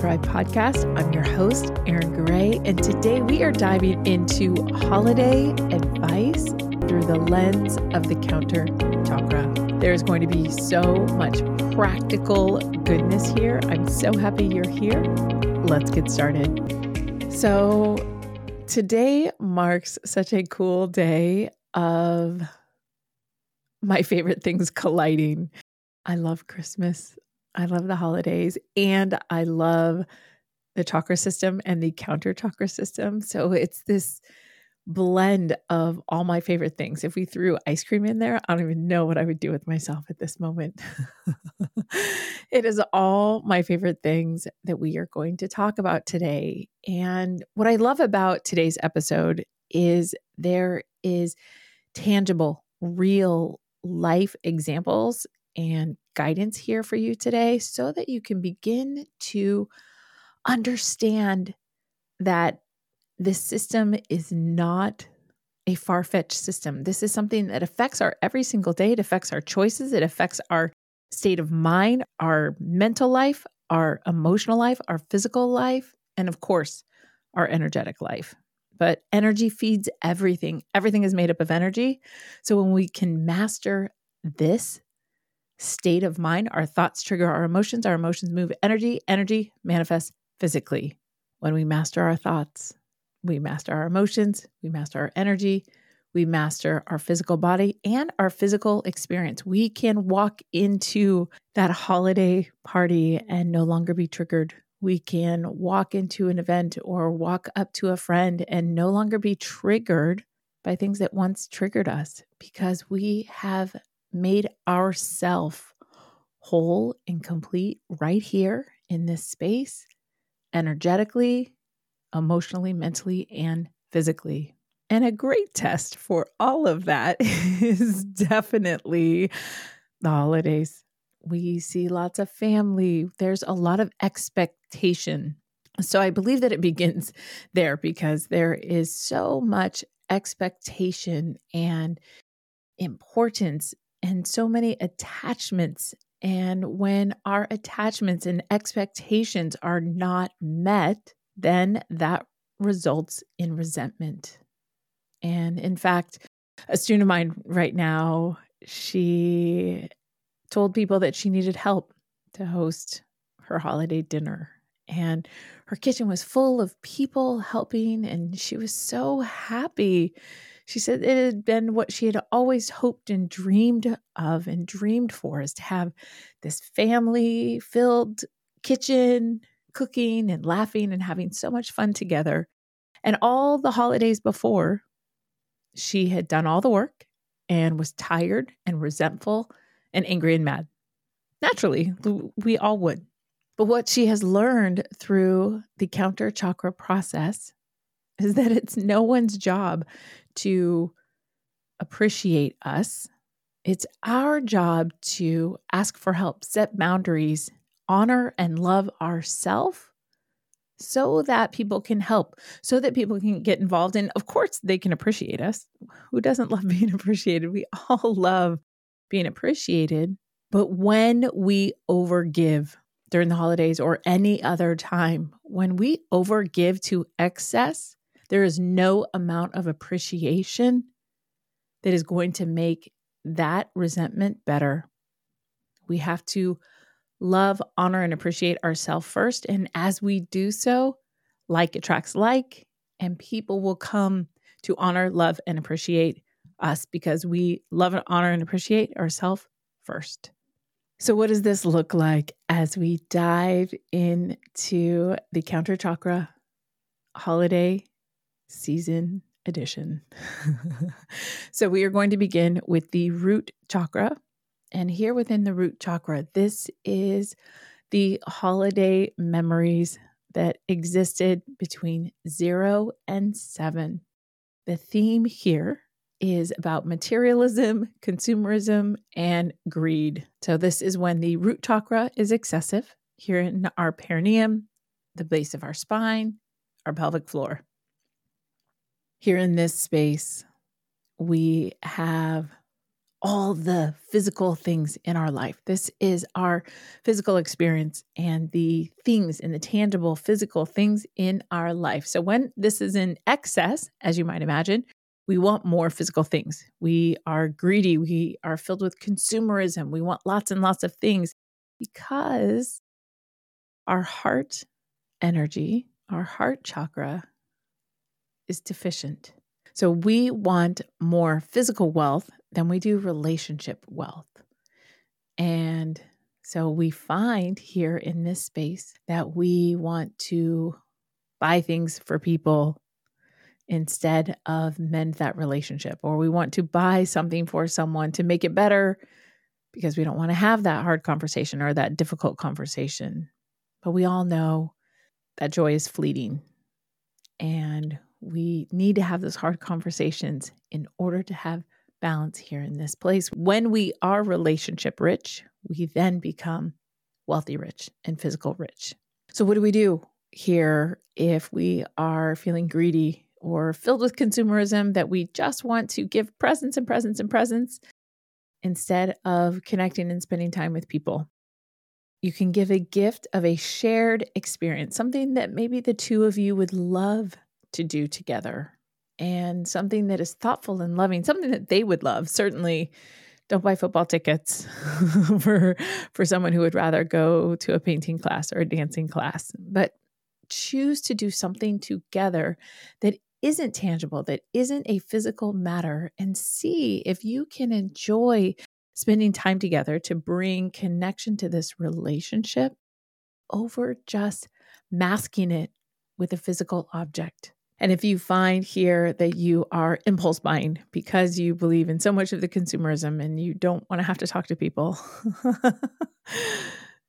Thrive podcast. I'm your host, Erin Garay, and today we are diving into holiday advice through the lens of the counter chakra. There's going to be so much practical goodness here. I'm so happy you're here. Let's get started. So, today marks such a cool day of my favorite things colliding. I love Christmas. I love the holidays and I love the chakra system and the counter chakra system. So it's this blend of all my favorite things. If we threw ice cream in there, I don't even know what I would do with myself at this moment. it is all my favorite things that we are going to talk about today. And what I love about today's episode is there is tangible, real life examples and guidance here for you today so that you can begin to understand that this system is not a far fetched system. This is something that affects our every single day. It affects our choices. It affects our state of mind, our mental life, our emotional life, our physical life, and of course, our energetic life. But energy feeds everything. Everything is made up of energy. So when we can master this state of mind. Our thoughts trigger our emotions, our emotions move energy, energy manifests physically. When we master our thoughts, we master our emotions, we master our energy, we master our physical body and our physical experience. We can walk into that holiday party and no longer be triggered. We can walk into an event or walk up to a friend and no longer be triggered by things that once triggered us because we have made ourself whole and complete right here in this space, energetically, emotionally, mentally, and physically. And a great test for all of that is definitely the holidays. We see lots of family, there's a lot of expectation. So I believe that it begins there because there is so much expectation and importance and so many attachments. And when our attachments and expectations are not met, then that results in resentment. And in fact, a student of mine right now, she told people that she needed help to host her holiday dinner. And her kitchen was full of people helping, and she was so happy she said it had been what she had always hoped and dreamed of and dreamed for is to have this family filled kitchen, cooking and laughing and having so much fun together. And all the holidays before, she had done all the work and was tired and resentful and angry and mad. Naturally, we all would. But what she has learned through the counter chakra process is that it's no one's job to appreciate us. It's our job to ask for help, set boundaries, honor and love ourselves so that people can help, so that people can get involved. And of course, they can appreciate us. Who doesn't love being appreciated? We all love being appreciated. But when we overgive during the holidays or any other time, when we overgive to excess, there is no amount of appreciation that is going to make that resentment better. We have to love, honor, and appreciate ourselves first. And as we do so, like attracts like, and people will come to honor, love, and appreciate us because we love and honor and appreciate ourselves first. So, what does this look like as we dive into the counter chakra holiday season edition. so, we are going to begin with the root chakra. And here within the root chakra, this is the holiday memories that existed between zero and seven. The theme here is about materialism, consumerism, and greed. So, this is when the root chakra is excessive here in our perineum, the base of our spine, our pelvic floor here in this space, we have all the physical things in our life. This is our physical experience and the things and the tangible physical things in our life. So, when this is in excess, as you might imagine, we want more physical things. We are greedy. We are filled with consumerism. We want lots and lots of things because our heart energy, our heart chakra is deficient. So we want more physical wealth than we do relationship wealth. And so we find here in this space that we want to buy things for people instead of mend that relationship, or we want to buy something for someone to make it better because we don't want to have that hard conversation or that difficult conversation. But we all know that joy is fleeting. And we need to have those hard conversations in order to have balance here in this place. When we are relationship rich, we then become wealthy rich and physical rich. So, what do we do here if we are feeling greedy or filled with consumerism that we just want to give presents and presents and presents instead of connecting and spending time with people? You can give a gift of a shared experience, something that maybe the two of you would love to do together and something that is thoughtful and loving, something that they would love. Certainly, don't buy football tickets for for someone who would rather go to a painting class or a dancing class, but choose to do something together that isn't tangible, that isn't a physical matter, and see if you can enjoy spending time together to bring connection to this relationship over just masking it with a physical object. And if you find here that you are impulse buying because you believe in so much of the consumerism and you don't want to have to talk to people,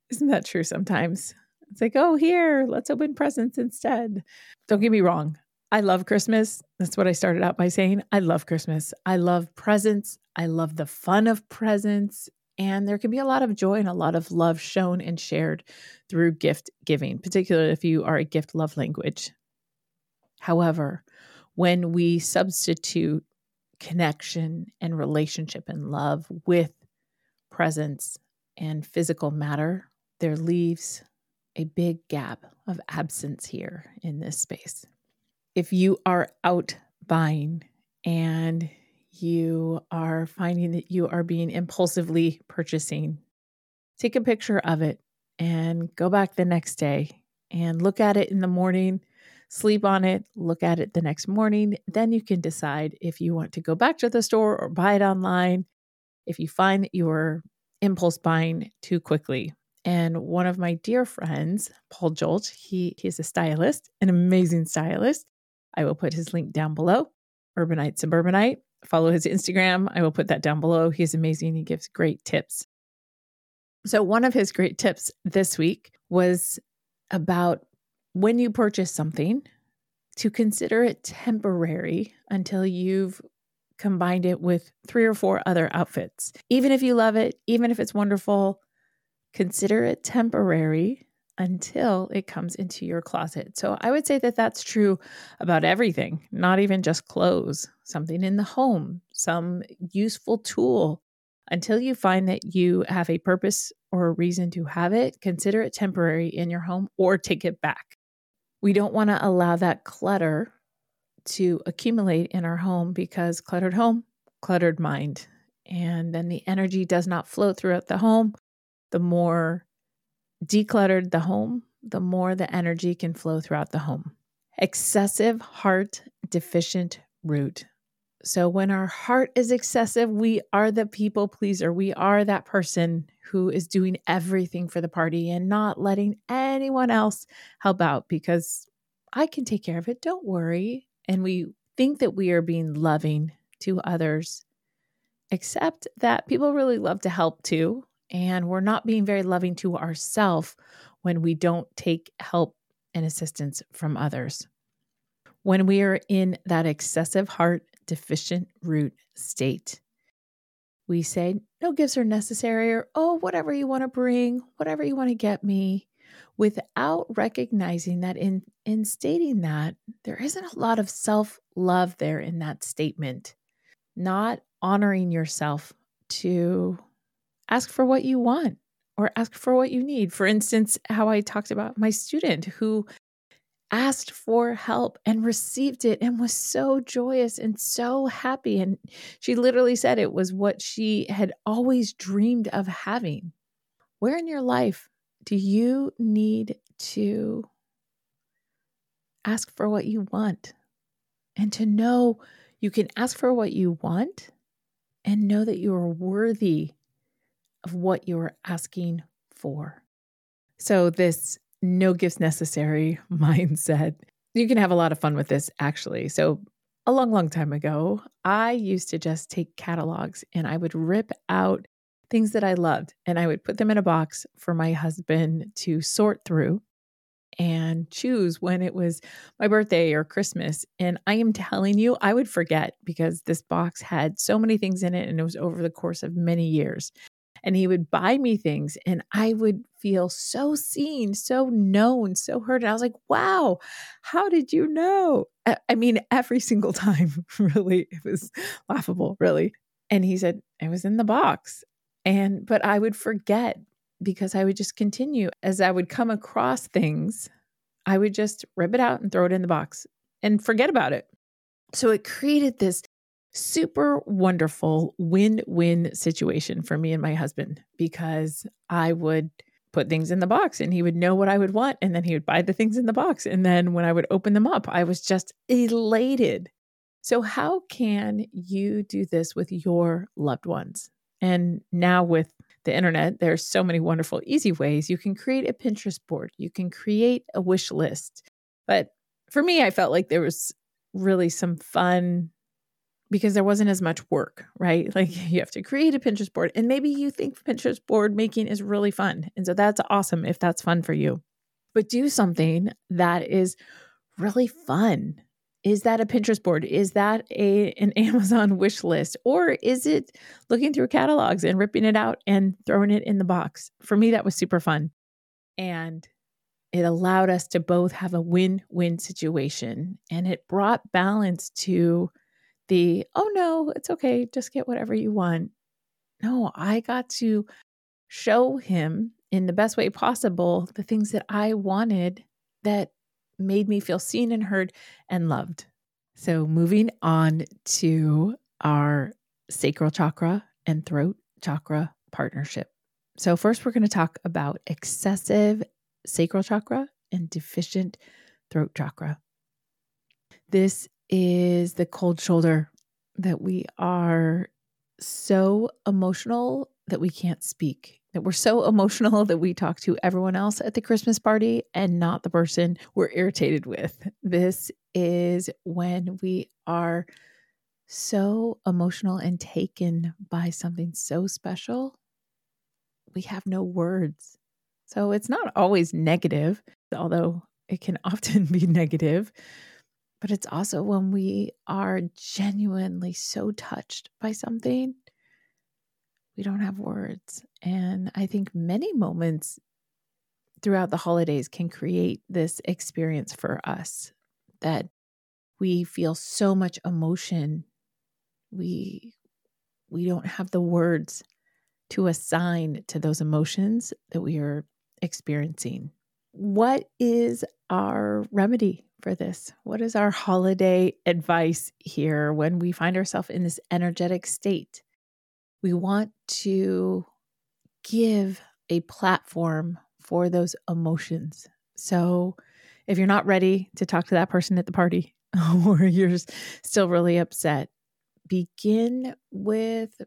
isn't that true sometimes? It's like, oh, here, let's open presents instead. Don't get me wrong. I love Christmas. That's what I started out by saying. I love Christmas. I love presents. I love the fun of presents. And there can be a lot of joy and a lot of love shown and shared through gift giving, particularly if you are a gift love language. However, when we substitute connection and relationship and love with presents and physical matter, there leaves a big gap of absence here in this space. If you are out buying and you are finding that you are being impulsively purchasing, take a picture of it and go back the next day and look at it in the morning sleep on it, look at it the next morning. Then you can decide if you want to go back to the store or buy it online. If you find that you are impulse buying too quickly. And one of my dear friends, Paul Jolt, he, he's a stylist, an amazing stylist. I will put his link down below. Urbanite Suburbanite. Follow his Instagram. I will put that down below. He's amazing. He gives great tips. So, one of his great tips this week was about when you purchase something, to consider it temporary until you've combined it with three or four other outfits. Even if you love it, even if it's wonderful, consider it temporary until it comes into your closet. So I would say that that's true about everything, not even just clothes, something in the home, some useful tool. Until you find that you have a purpose or a reason to have it, consider it temporary in your home or take it back. We don't want to allow that clutter to accumulate in our home because cluttered home, cluttered mind. And then the energy does not flow throughout the home. The more decluttered the home, the more the energy can flow throughout the home. Excessive heart deficient root. So when our heart is excessive, we are the people pleaser. We are that person who is doing everything for the party and not letting anyone else help out because I can take care of it. Don't worry. And we think that we are being loving to others, except that people really love to help too. And we're not being very loving to ourselves when we don't take help and assistance from others. When we are in that excessive heart deficient root state, we say, no gifts are necessary, or oh, whatever you want to bring, whatever you want to get me, without recognizing that in, in stating that, there isn't a lot of self love there in that statement, not honoring yourself to ask for what you want or ask for what you need. For instance, how I talked about my student who asked for help and received it and was so joyous and so happy. And she literally said it was what she had always dreamed of having. Where in your life do you need to ask for what you want and to know you can ask for what you want and know that you are worthy of what you are asking for. So, this no gifts necessary mindset, you can have a lot of fun with this actually. So, a long, long time ago, I used to just take catalogs and I would rip out things that I loved and I would put them in a box for my husband to sort through and choose when it was my birthday or Christmas. And I am telling you, I would forget because this box had so many things in it and it was over the course of many years. And he would buy me things and I would feel so seen, so known, so heard. And I was like, wow, how did you know? I mean, every single time, really, it was laughable, really. And he said, it was in the box. And, but I would forget because I would just continue as I would come across things, I would just rip it out and throw it in the box and forget about it. So it created this super wonderful win win situation for me and my husband because I would put things in the box and he would know what I would want. And then he would buy the things in the box. And then when I would open them up, I was just elated. So, how can you do this with your loved ones? And now with the internet, there's so many wonderful, easy ways. You can create a Pinterest board, you can create a wish list. But for me, I felt like there was really some fun because there wasn't as much work, right? Like you have to create a Pinterest board, and maybe you think Pinterest board making is really fun. And so that's awesome if that's fun for you. But do something that is really fun is that a Pinterest board? Is that a an Amazon wish list? Or is it looking through catalogs and ripping it out and throwing it in the box? For me, that was super fun. And it allowed us to both have a win-win situation. And it brought balance to the, oh no, it's okay, just get whatever you want. No, I got to show him in the best way possible the things that I wanted that made me feel seen and heard and loved. So, moving on to our sacral chakra and throat chakra partnership. So, first, we're going to talk about excessive sacral chakra and deficient throat chakra. This is the cold shoulder that we are so emotional that we can't speak that we're so emotional that we talk to everyone else at the Christmas party and not the person we're irritated with. This is when we are so emotional and taken by something so special, we have no words. So it's not always negative, although it can often be negative. But it's also when we are genuinely so touched by something we don't have words. And I think many moments throughout the holidays can create this experience for us that we feel so much emotion. We we don't have the words to assign to those emotions that we are experiencing. What is our remedy for this? What is our holiday advice here when we find ourselves in this energetic state? we want to give a platform for those emotions. So if you're not ready to talk to that person at the party or you're still really upset, begin with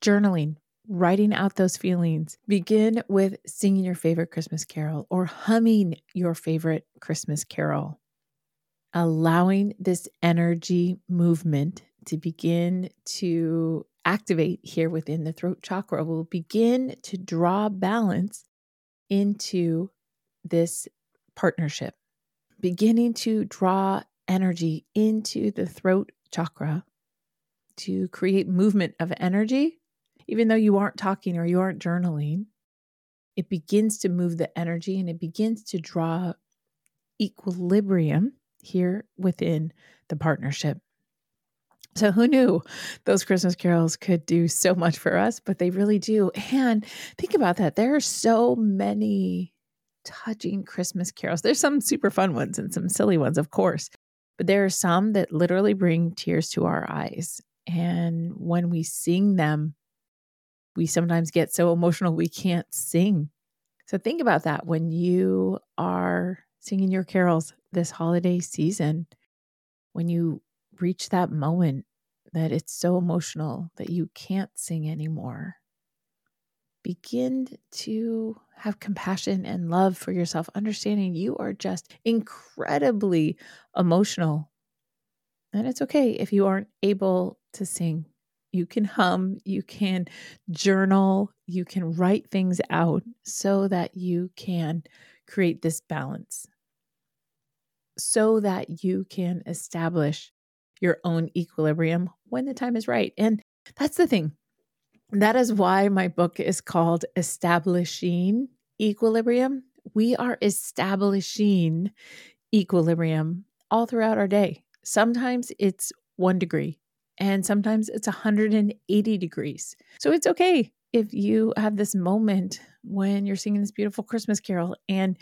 journaling, writing out those feelings. Begin with singing your favorite Christmas carol or humming your favorite Christmas carol. Allowing this energy movement to begin to activate here within the throat chakra will begin to draw balance into this partnership, beginning to draw energy into the throat chakra to create movement of energy. Even though you aren't talking or you aren't journaling, it begins to move the energy and it begins to draw equilibrium here within the partnership. So, who knew those Christmas carols could do so much for us, but they really do. And think about that. There are so many touching Christmas carols. There's some super fun ones and some silly ones, of course, but there are some that literally bring tears to our eyes. And when we sing them, we sometimes get so emotional we can't sing. So think about that when you are singing your carols this holiday season, when you reach that moment that it's so emotional that you can't sing anymore. Begin to have compassion and love for yourself, understanding you are just incredibly emotional. And it's okay if you aren't able to sing. You can hum, you can journal, you can write things out so that you can create this balance, so that you can establish your own equilibrium when the time is right. And that's the thing. That is why my book is called Establishing Equilibrium. We are establishing equilibrium all throughout our day. Sometimes it's one degree, and sometimes it's 180 degrees. So it's okay if you have this moment when you're singing this beautiful Christmas carol and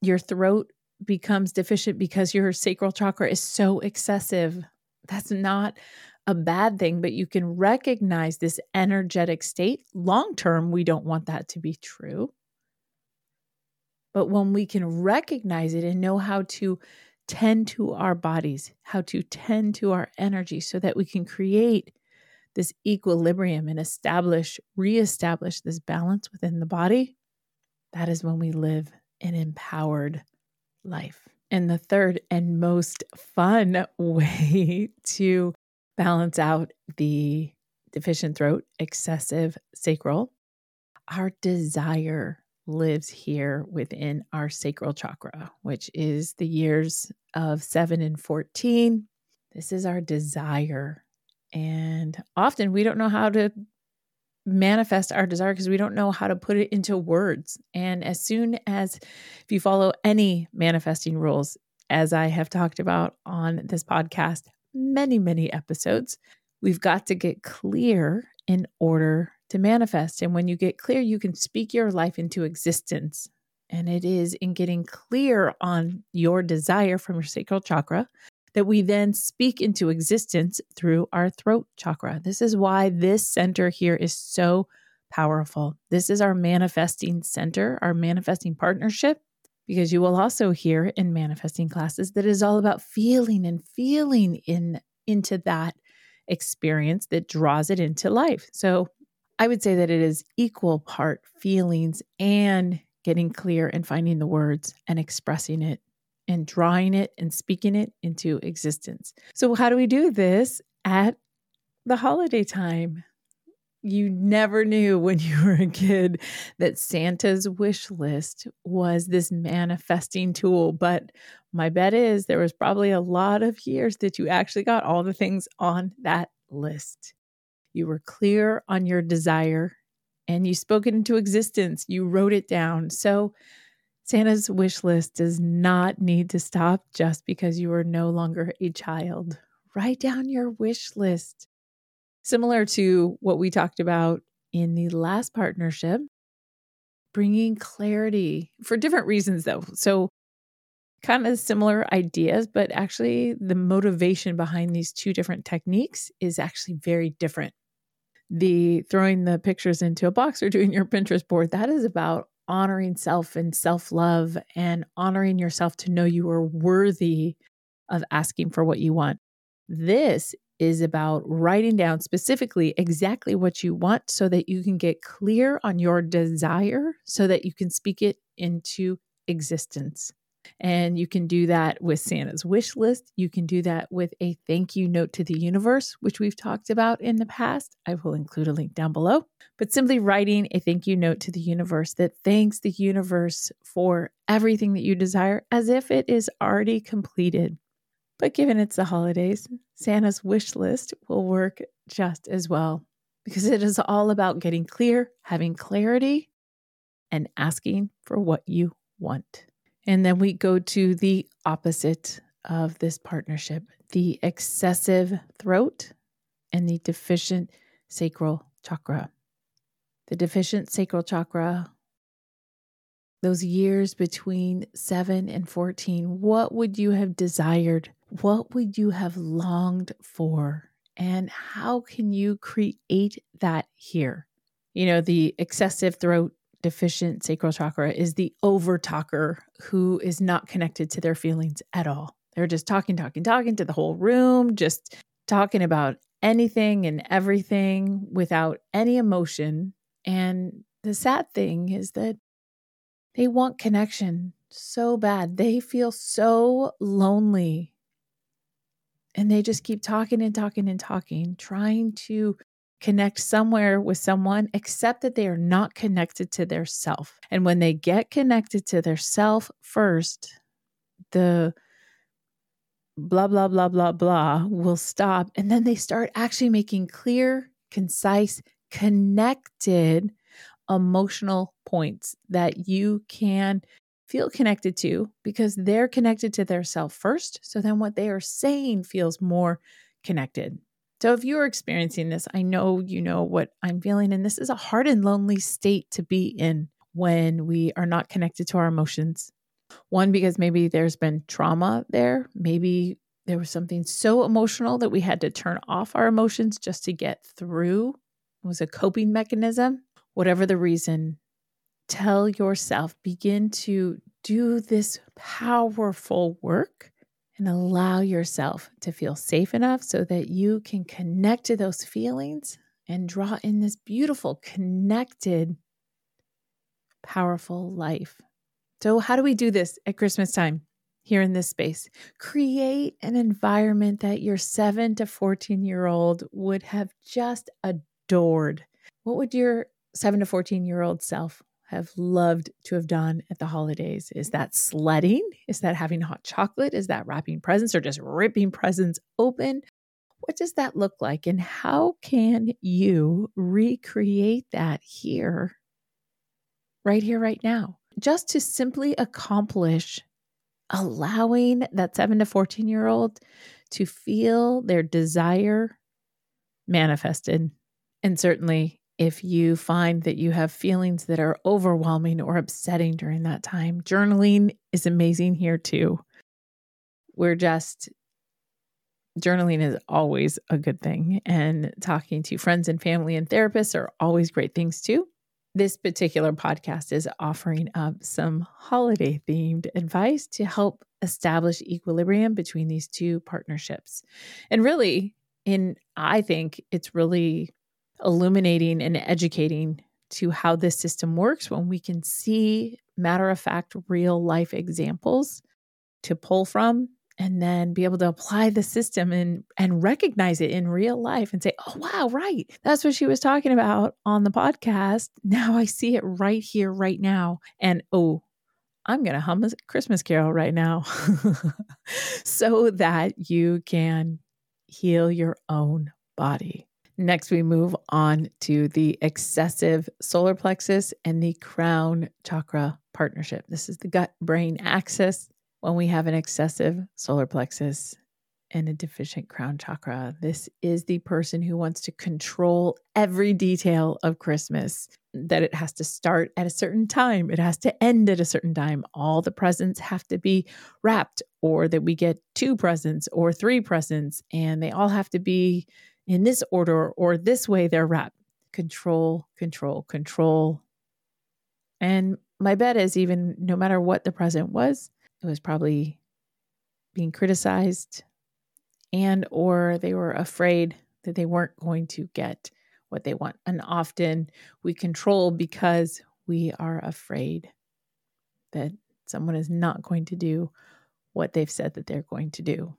your throat becomes deficient because your sacral chakra is so excessive. That's not a bad thing, but you can recognize this energetic state. Long term, we don't want that to be true. But when we can recognize it and know how to tend to our bodies, how to tend to our energy so that we can create this equilibrium and establish, reestablish this balance within the body, that is when we live an empowered life. And the third and most fun way to balance out the deficient throat, excessive sacral, our desire lives here within our sacral chakra, which is the years of 7 and 14. This is our desire. And often we don't know how to manifest our desire because we don't know how to put it into words. And as soon as, if you follow any manifesting rules, as I have talked about on this podcast, many, many episodes, we've got to get clear in order to manifest. And when you get clear, you can speak your life into existence. And it is in getting clear on your desire from your sacral chakra that we then speak into existence through our throat chakra. This is why this center here is so powerful. This is our manifesting center, our manifesting partnership, because you will also hear in manifesting classes that is all about feeling and feeling in into that experience that draws it into life. So I would say that it is equal part feelings and getting clear and finding the words and expressing it and drawing it and speaking it into existence. So, how do we do this at the holiday time? You never knew when you were a kid that Santa's wish list was this manifesting tool. But my bet is there was probably a lot of years that you actually got all the things on that list. You were clear on your desire and you spoke it into existence. You wrote it down. So, Santa's wish list does not need to stop just because you are no longer a child. Write down your wish list. Similar to what we talked about in the last partnership, bringing clarity for different reasons, though. So, kind of similar ideas, but actually, the motivation behind these two different techniques is actually very different. The throwing the pictures into a box or doing your Pinterest board, that is about honoring self and self love and honoring yourself to know you are worthy of asking for what you want. This is about writing down specifically exactly what you want so that you can get clear on your desire so that you can speak it into existence. And you can do that with Santa's wish list. You can do that with a thank you note to the universe, which we've talked about in the past. I will include a link down below. But simply writing a thank you note to the universe that thanks the universe for everything that you desire as if it is already completed. But given it's the holidays, Santa's wish list will work just as well because it is all about getting clear, having clarity, and asking for what you want. And then we go to the opposite of this partnership the excessive throat and the deficient sacral chakra. The deficient sacral chakra, those years between 7 and 14, what would you have desired? What would you have longed for? And how can you create that here? You know, the excessive throat deficient sacral chakra is the over talker who is not connected to their feelings at all. They're just talking, talking, talking to the whole room, just talking about anything and everything without any emotion. And the sad thing is that they want connection so bad. They feel so lonely. And they just keep talking and talking and talking, trying to connect somewhere with someone, except that they are not connected to their self. And when they get connected to their self first, the blah, blah, blah, blah, blah will stop. And then they start actually making clear, concise, connected emotional points that you can feel connected to because they're connected to their self first. So then what they are saying feels more connected. So if you're experiencing this, I know you know what I'm feeling. And this is a hard and lonely state to be in when we are not connected to our emotions. One, because maybe there's been trauma there. Maybe there was something so emotional that we had to turn off our emotions just to get through. It was a coping mechanism. Whatever the reason, tell yourself, begin to do this powerful work and allow yourself to feel safe enough so that you can connect to those feelings and draw in this beautiful, connected, powerful life. So, how do we do this at Christmas time here in this space? Create an environment that your seven to 14 year old would have just adored. What would your seven to 14 year old self have loved to have done at the holidays? Is mm-hmm. that sledding? Is that having hot chocolate? Is that wrapping presents or just ripping presents open? What does that look like? And how can you recreate that here, right here, right now? Just to simply accomplish allowing that seven to 14 year old to feel their desire manifested. And certainly if you find that you have feelings that are overwhelming or upsetting during that time, journaling is amazing here too. We're just, journaling is always a good thing, and talking to friends and family and therapists are always great things too. This particular podcast is offering up some holiday themed advice to help establish equilibrium between these two partnerships. And really, in I think it's really illuminating and educating to how this system works when we can see matter of fact, real life examples to pull from and then be able to apply the system and and recognize it in real life and say oh wow right. That's what she was talking about on the podcast. Now i see it right here right now. And oh i'm going to hum a christmas carol right now. So that you can heal your own body Next, we move on to the excessive solar plexus and the crown chakra partnership. This is the gut brain axis. When we have an excessive solar plexus and a deficient crown chakra, this is the person who wants to control every detail of Christmas. That it has to start at a certain time, it has to end at a certain time. All the presents have to be wrapped, or that we get two presents or three presents, and they all have to be in this order or this way they're wrapped. Control, control, control. And my bet is even no matter what the present was, it was probably being criticized and or they were afraid that they weren't going to get what they want. And often we control because we are afraid that someone is not going to do what they've said that they're going to do.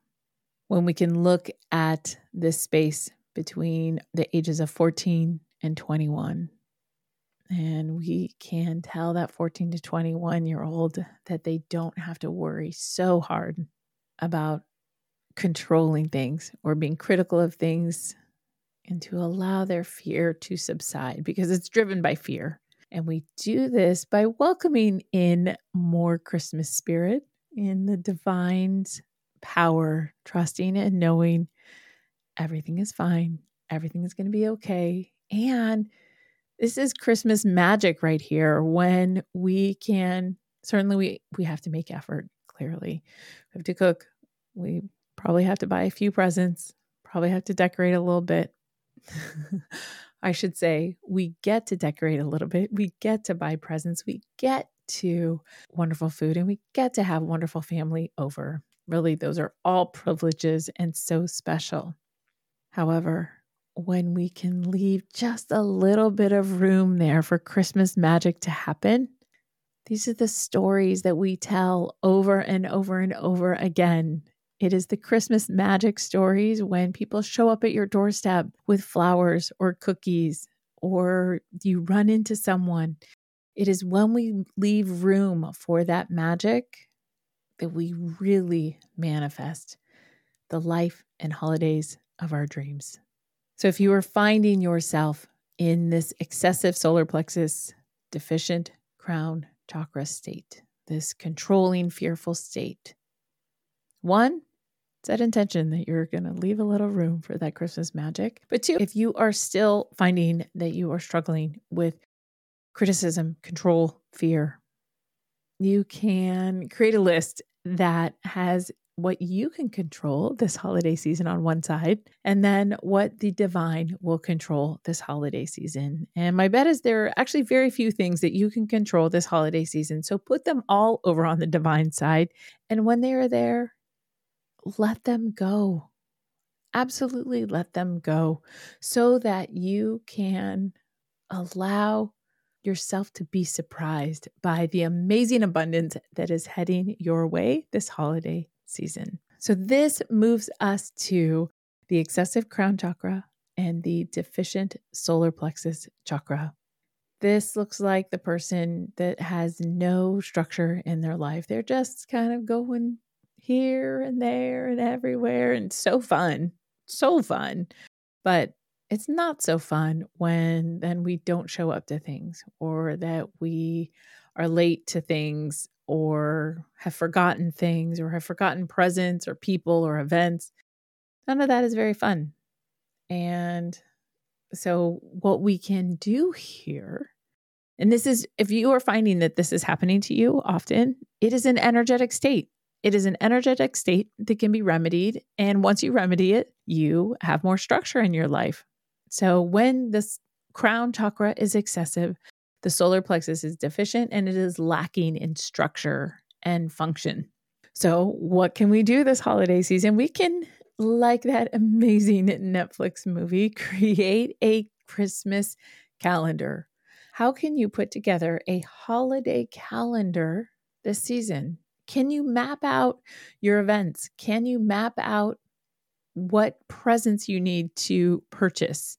When we can look at this space between the ages of 14 and 21. And we can tell that 14 to 21 year old that they don't have to worry so hard about controlling things or being critical of things and to allow their fear to subside because it's driven by fear. And we do this by welcoming in more Christmas spirit in the divine's power, trusting and knowing everything is fine, everything is going to be okay. And this is Christmas magic right here when we can certainly we we have to make effort clearly. We have to cook. We probably have to buy a few presents, probably have to decorate a little bit. I should say, we get to decorate a little bit. We get to buy presents. We get to wonderful food and we get to have wonderful family over. Really, those are all privileges and so special. However, when we can leave just a little bit of room there for Christmas magic to happen, these are the stories that we tell over and over and over again. It is the Christmas magic stories when people show up at your doorstep with flowers or cookies, or you run into someone. It is when we leave room for that magic that we really manifest the life and holidays of our dreams. So, if you are finding yourself in this excessive solar plexus deficient crown chakra state, this controlling, fearful state, one, set intention that you're going to leave a little room for that Christmas magic. But two, if you are still finding that you are struggling with criticism, control, fear, you can create a list that has what you can control this holiday season on one side, and then what the divine will control this holiday season. And my bet is there are actually very few things that you can control this holiday season. So put them all over on the divine side. And when they are there, let them go. Absolutely let them go so that you can allow yourself to be surprised by the amazing abundance that is heading your way this holiday season. So, this moves us to the excessive crown chakra and the deficient solar plexus chakra. This looks like the person that has no structure in their life. They're just kind of going here and there and everywhere and so fun, so fun. But it's not so fun when then we don't show up to things or that we are late to things or have forgotten things or have forgotten presents or people or events. None of that is very fun. And so, what we can do here, and this is if you are finding that this is happening to you often, it is an energetic state. It is an energetic state that can be remedied. And once you remedy it, you have more structure in your life. So when this crown chakra is excessive, the solar plexus is deficient and it is lacking in structure and function. So, what can we do this holiday season? We can, like that amazing Netflix movie, create a Christmas calendar. How can you put together a holiday calendar this season? Can you map out your events? Can you map out what presents you need to purchase?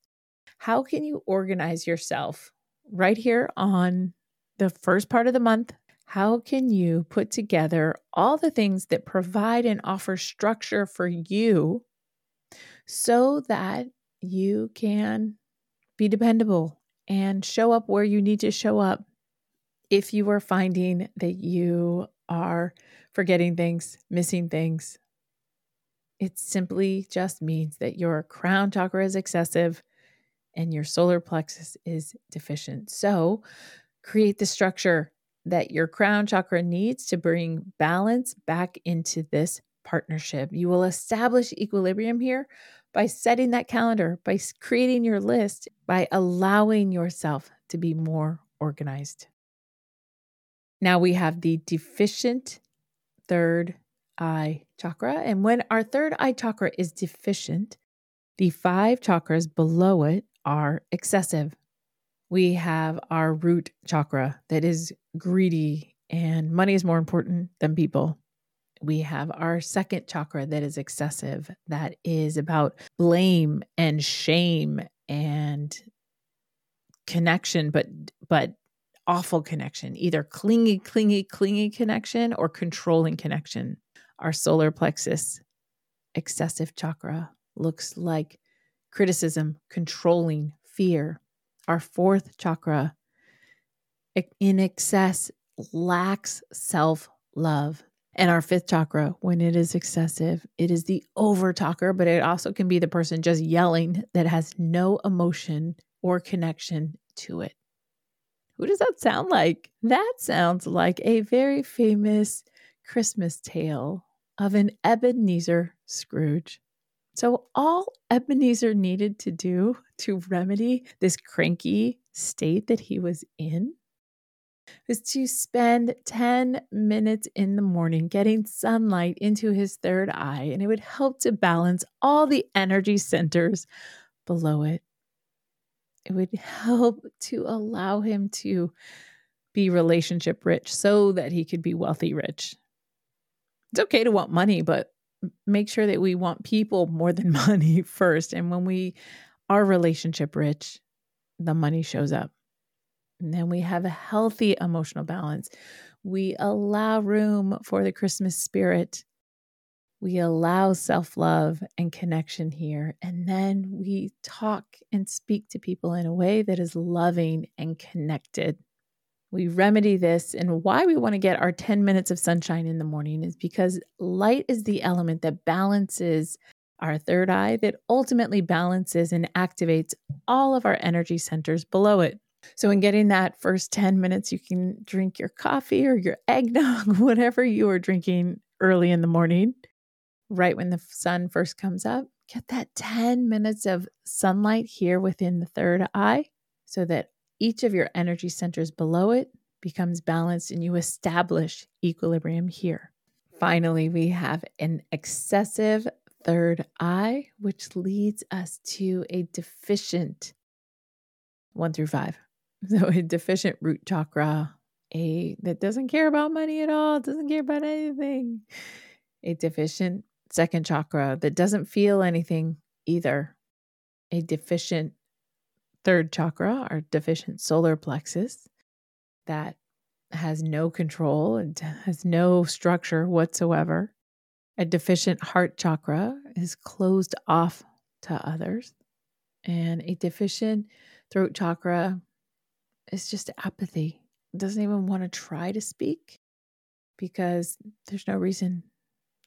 How can you organize yourself right here on the first part of the month? How can you put together all the things that provide and offer structure for you so that you can be dependable and show up where you need to show up? If you are finding that you are forgetting things, missing things. It simply just means that your crown chakra is excessive and your solar plexus is deficient. So, create the structure that your crown chakra needs to bring balance back into this partnership. You will establish equilibrium here by setting that calendar, by creating your list, by allowing yourself to be more organized. Now we have the deficient third eye chakra. And when our third eye chakra is deficient, the five chakras below it are excessive. We have our root chakra that is greedy and money is more important than people. We have our second chakra that is excessive, that is about blame and shame and connection, but but awful connection, either clingy, clingy, clingy connection or controlling connection. Our solar plexus, excessive chakra, looks like criticism, controlling, fear. Our fourth chakra, in excess, lacks self love. And our fifth chakra, when it is excessive, it is the over talker, but it also can be the person just yelling that has no emotion or connection to it. Who does that sound like? That sounds like a very famous Christmas tale of an Ebenezer Scrooge. So, all Ebenezer needed to do to remedy this cranky state that he was in was to spend 10 minutes in the morning getting sunlight into his third eye, and it would help to balance all the energy centers below it. It would help to allow him to be relationship rich so that he could be wealthy rich. It's okay to want money, but make sure that we want people more than money first. And when we are relationship rich, the money shows up. And then we have a healthy emotional balance. We allow room for the Christmas spirit. We allow self love and connection here. And then we talk and speak to people in a way that is loving and connected. We remedy this. And why we want to get our 10 minutes of sunshine in the morning is because light is the element that balances our third eye, that ultimately balances and activates all of our energy centers below it. So, in getting that first 10 minutes, you can drink your coffee or your eggnog, whatever you are drinking early in the morning, right when the sun first comes up. Get that 10 minutes of sunlight here within the third eye so that each of your energy centers below it becomes balanced and you establish equilibrium here. Finally, we have an excessive third eye, which leads us to a deficient one through five. So a deficient root chakra, a that doesn't care about money at all, doesn't care about anything. A deficient second chakra that doesn't feel anything either. A deficient third chakra or deficient solar plexus that has no control and has no structure whatsoever. A deficient heart chakra is closed off to others. And a deficient throat chakra it's just apathy. Doesn't even want to try to speak because there's no reason.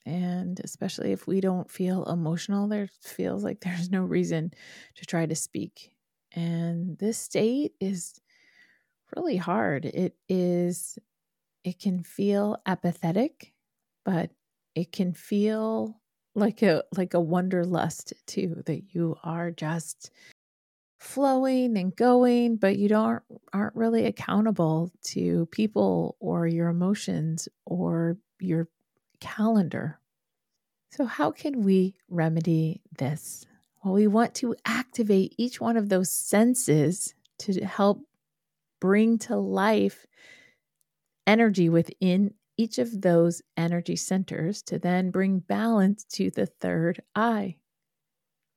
And especially if we don't feel emotional, there feels like there's no reason to try to speak. And this state is really hard. It is, it can feel apathetic, but it can feel like a like a wanderlust too that you are just flowing and going, but you don't aren't really accountable to people or your emotions or your calendar. So how can we remedy this? Well, we want to activate each one of those senses to help bring to life energy within each of those energy centers to then bring balance to the third eye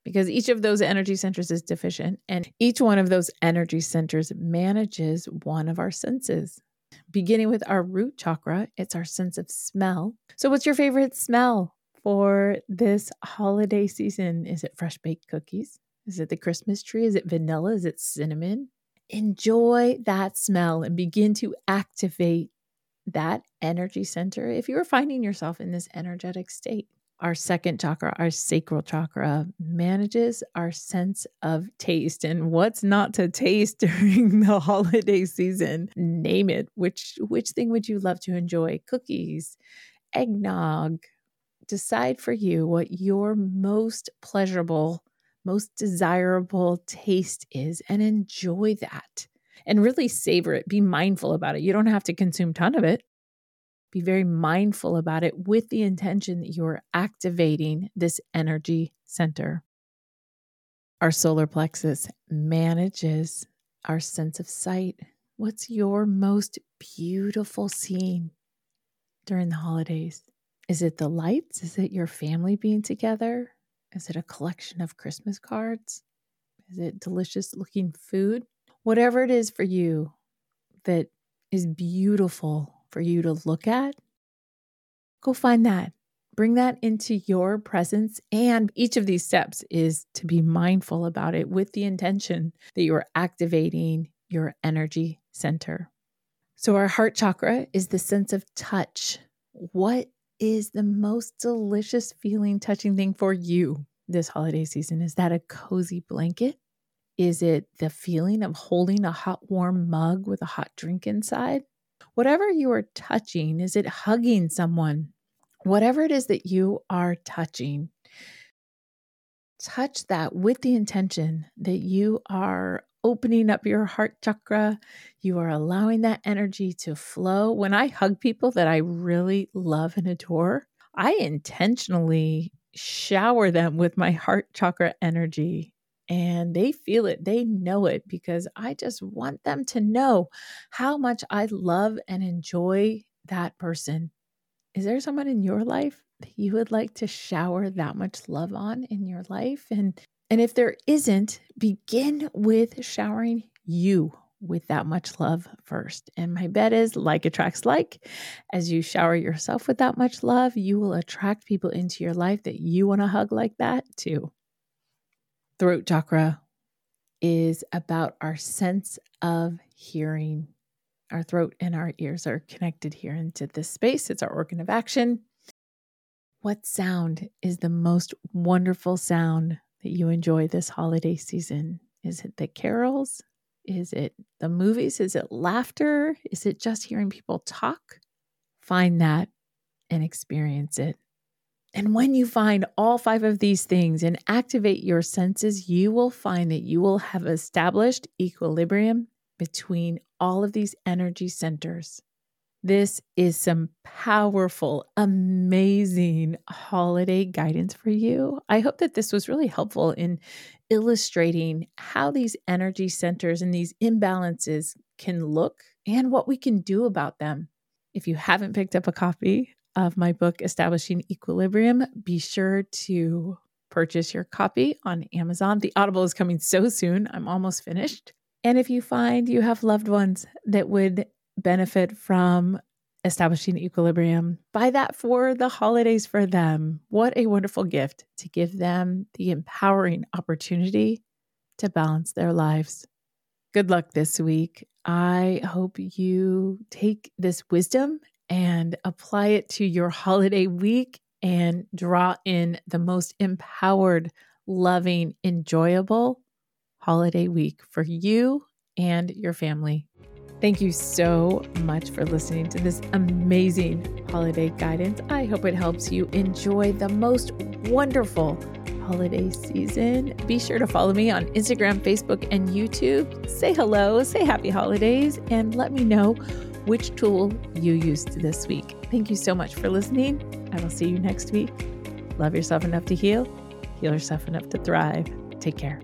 because each of those energy centers is deficient, and each one of those energy centers manages one of our senses. Beginning with our root chakra, it's our sense of smell. So, what's your favorite smell for this holiday season? Is it fresh baked cookies? Is it the Christmas tree? Is it vanilla? Is it cinnamon? Enjoy that smell and begin to activate that energy center if you are finding yourself in this energetic state our second chakra, our sacral chakra, manages our sense of taste and what's not to taste during the holiday season. Name it. Which which thing would you love to enjoy? Cookies, eggnog. Decide for you what your most pleasurable, most desirable taste is and enjoy that. And really savor it. Be mindful about it. You don't have to consume ton of it be very mindful about it with the intention that you're activating this energy center. Our solar plexus manages our sense of sight. What's your most beautiful scene during the holidays? Is it the lights? Is it your family being together? Is it a collection of Christmas cards? Is it delicious looking food? Whatever it is for you that is beautiful for you to look at, go find that. Bring that into your presence. And each of these steps is to be mindful about it with the intention that you are activating your energy center. So, our heart chakra is the sense of touch. What is the most delicious feeling, touching thing for you this holiday season? Is that a cozy blanket? Is it the feeling of holding a hot, warm mug with a hot drink inside? Whatever you are touching, is it hugging someone? Whatever it is that you are touching, touch that with the intention that you are opening up your heart chakra. You are allowing that energy to flow. When I hug people that I really love and adore, I intentionally shower them with my heart chakra energy and they feel it, they know it because I just want them to know how much I love and enjoy that person. Is there someone in your life that you would like to shower that much love on in your life? And and if there isn't, begin with showering you with that much love first. And my bet is like attracts like. As you shower yourself with that much love, you will attract people into your life that you want to hug like that too. Throat chakra is about our sense of hearing. Our throat and our ears are connected here into this space. It's our organ of action. What sound is the most wonderful sound that you enjoy this holiday season? Is it the carols? Is it the movies? Is it laughter? Is it just hearing people talk? Find that and experience it. And when you find all five of these things and activate your senses, you will find that you will have established equilibrium between all of these energy centers. This is some powerful, amazing holiday guidance for you. I hope that this was really helpful in illustrating how these energy centers and these imbalances can look and what we can do about them. If you haven't picked up a copy of my book, Establishing Equilibrium, be sure to purchase your copy on Amazon. The Audible is coming so soon. I'm almost finished. And if you find you have loved ones that would benefit from establishing equilibrium, buy that for the holidays for them. What a wonderful gift to give them the empowering opportunity to balance their lives. Good luck this week. I hope you take this wisdom and apply it to your holiday week and draw in the most empowered, loving, enjoyable holiday week for you and your family. Thank you so much for listening to this amazing holiday guidance. I hope it helps you enjoy the most wonderful holiday season. Be sure to follow me on Instagram, Facebook, and YouTube. Say hello, say happy holidays, and let me know which tool you used this week. Thank you so much for listening. I will see you next week. Love yourself enough to heal, heal yourself enough to thrive. Take care.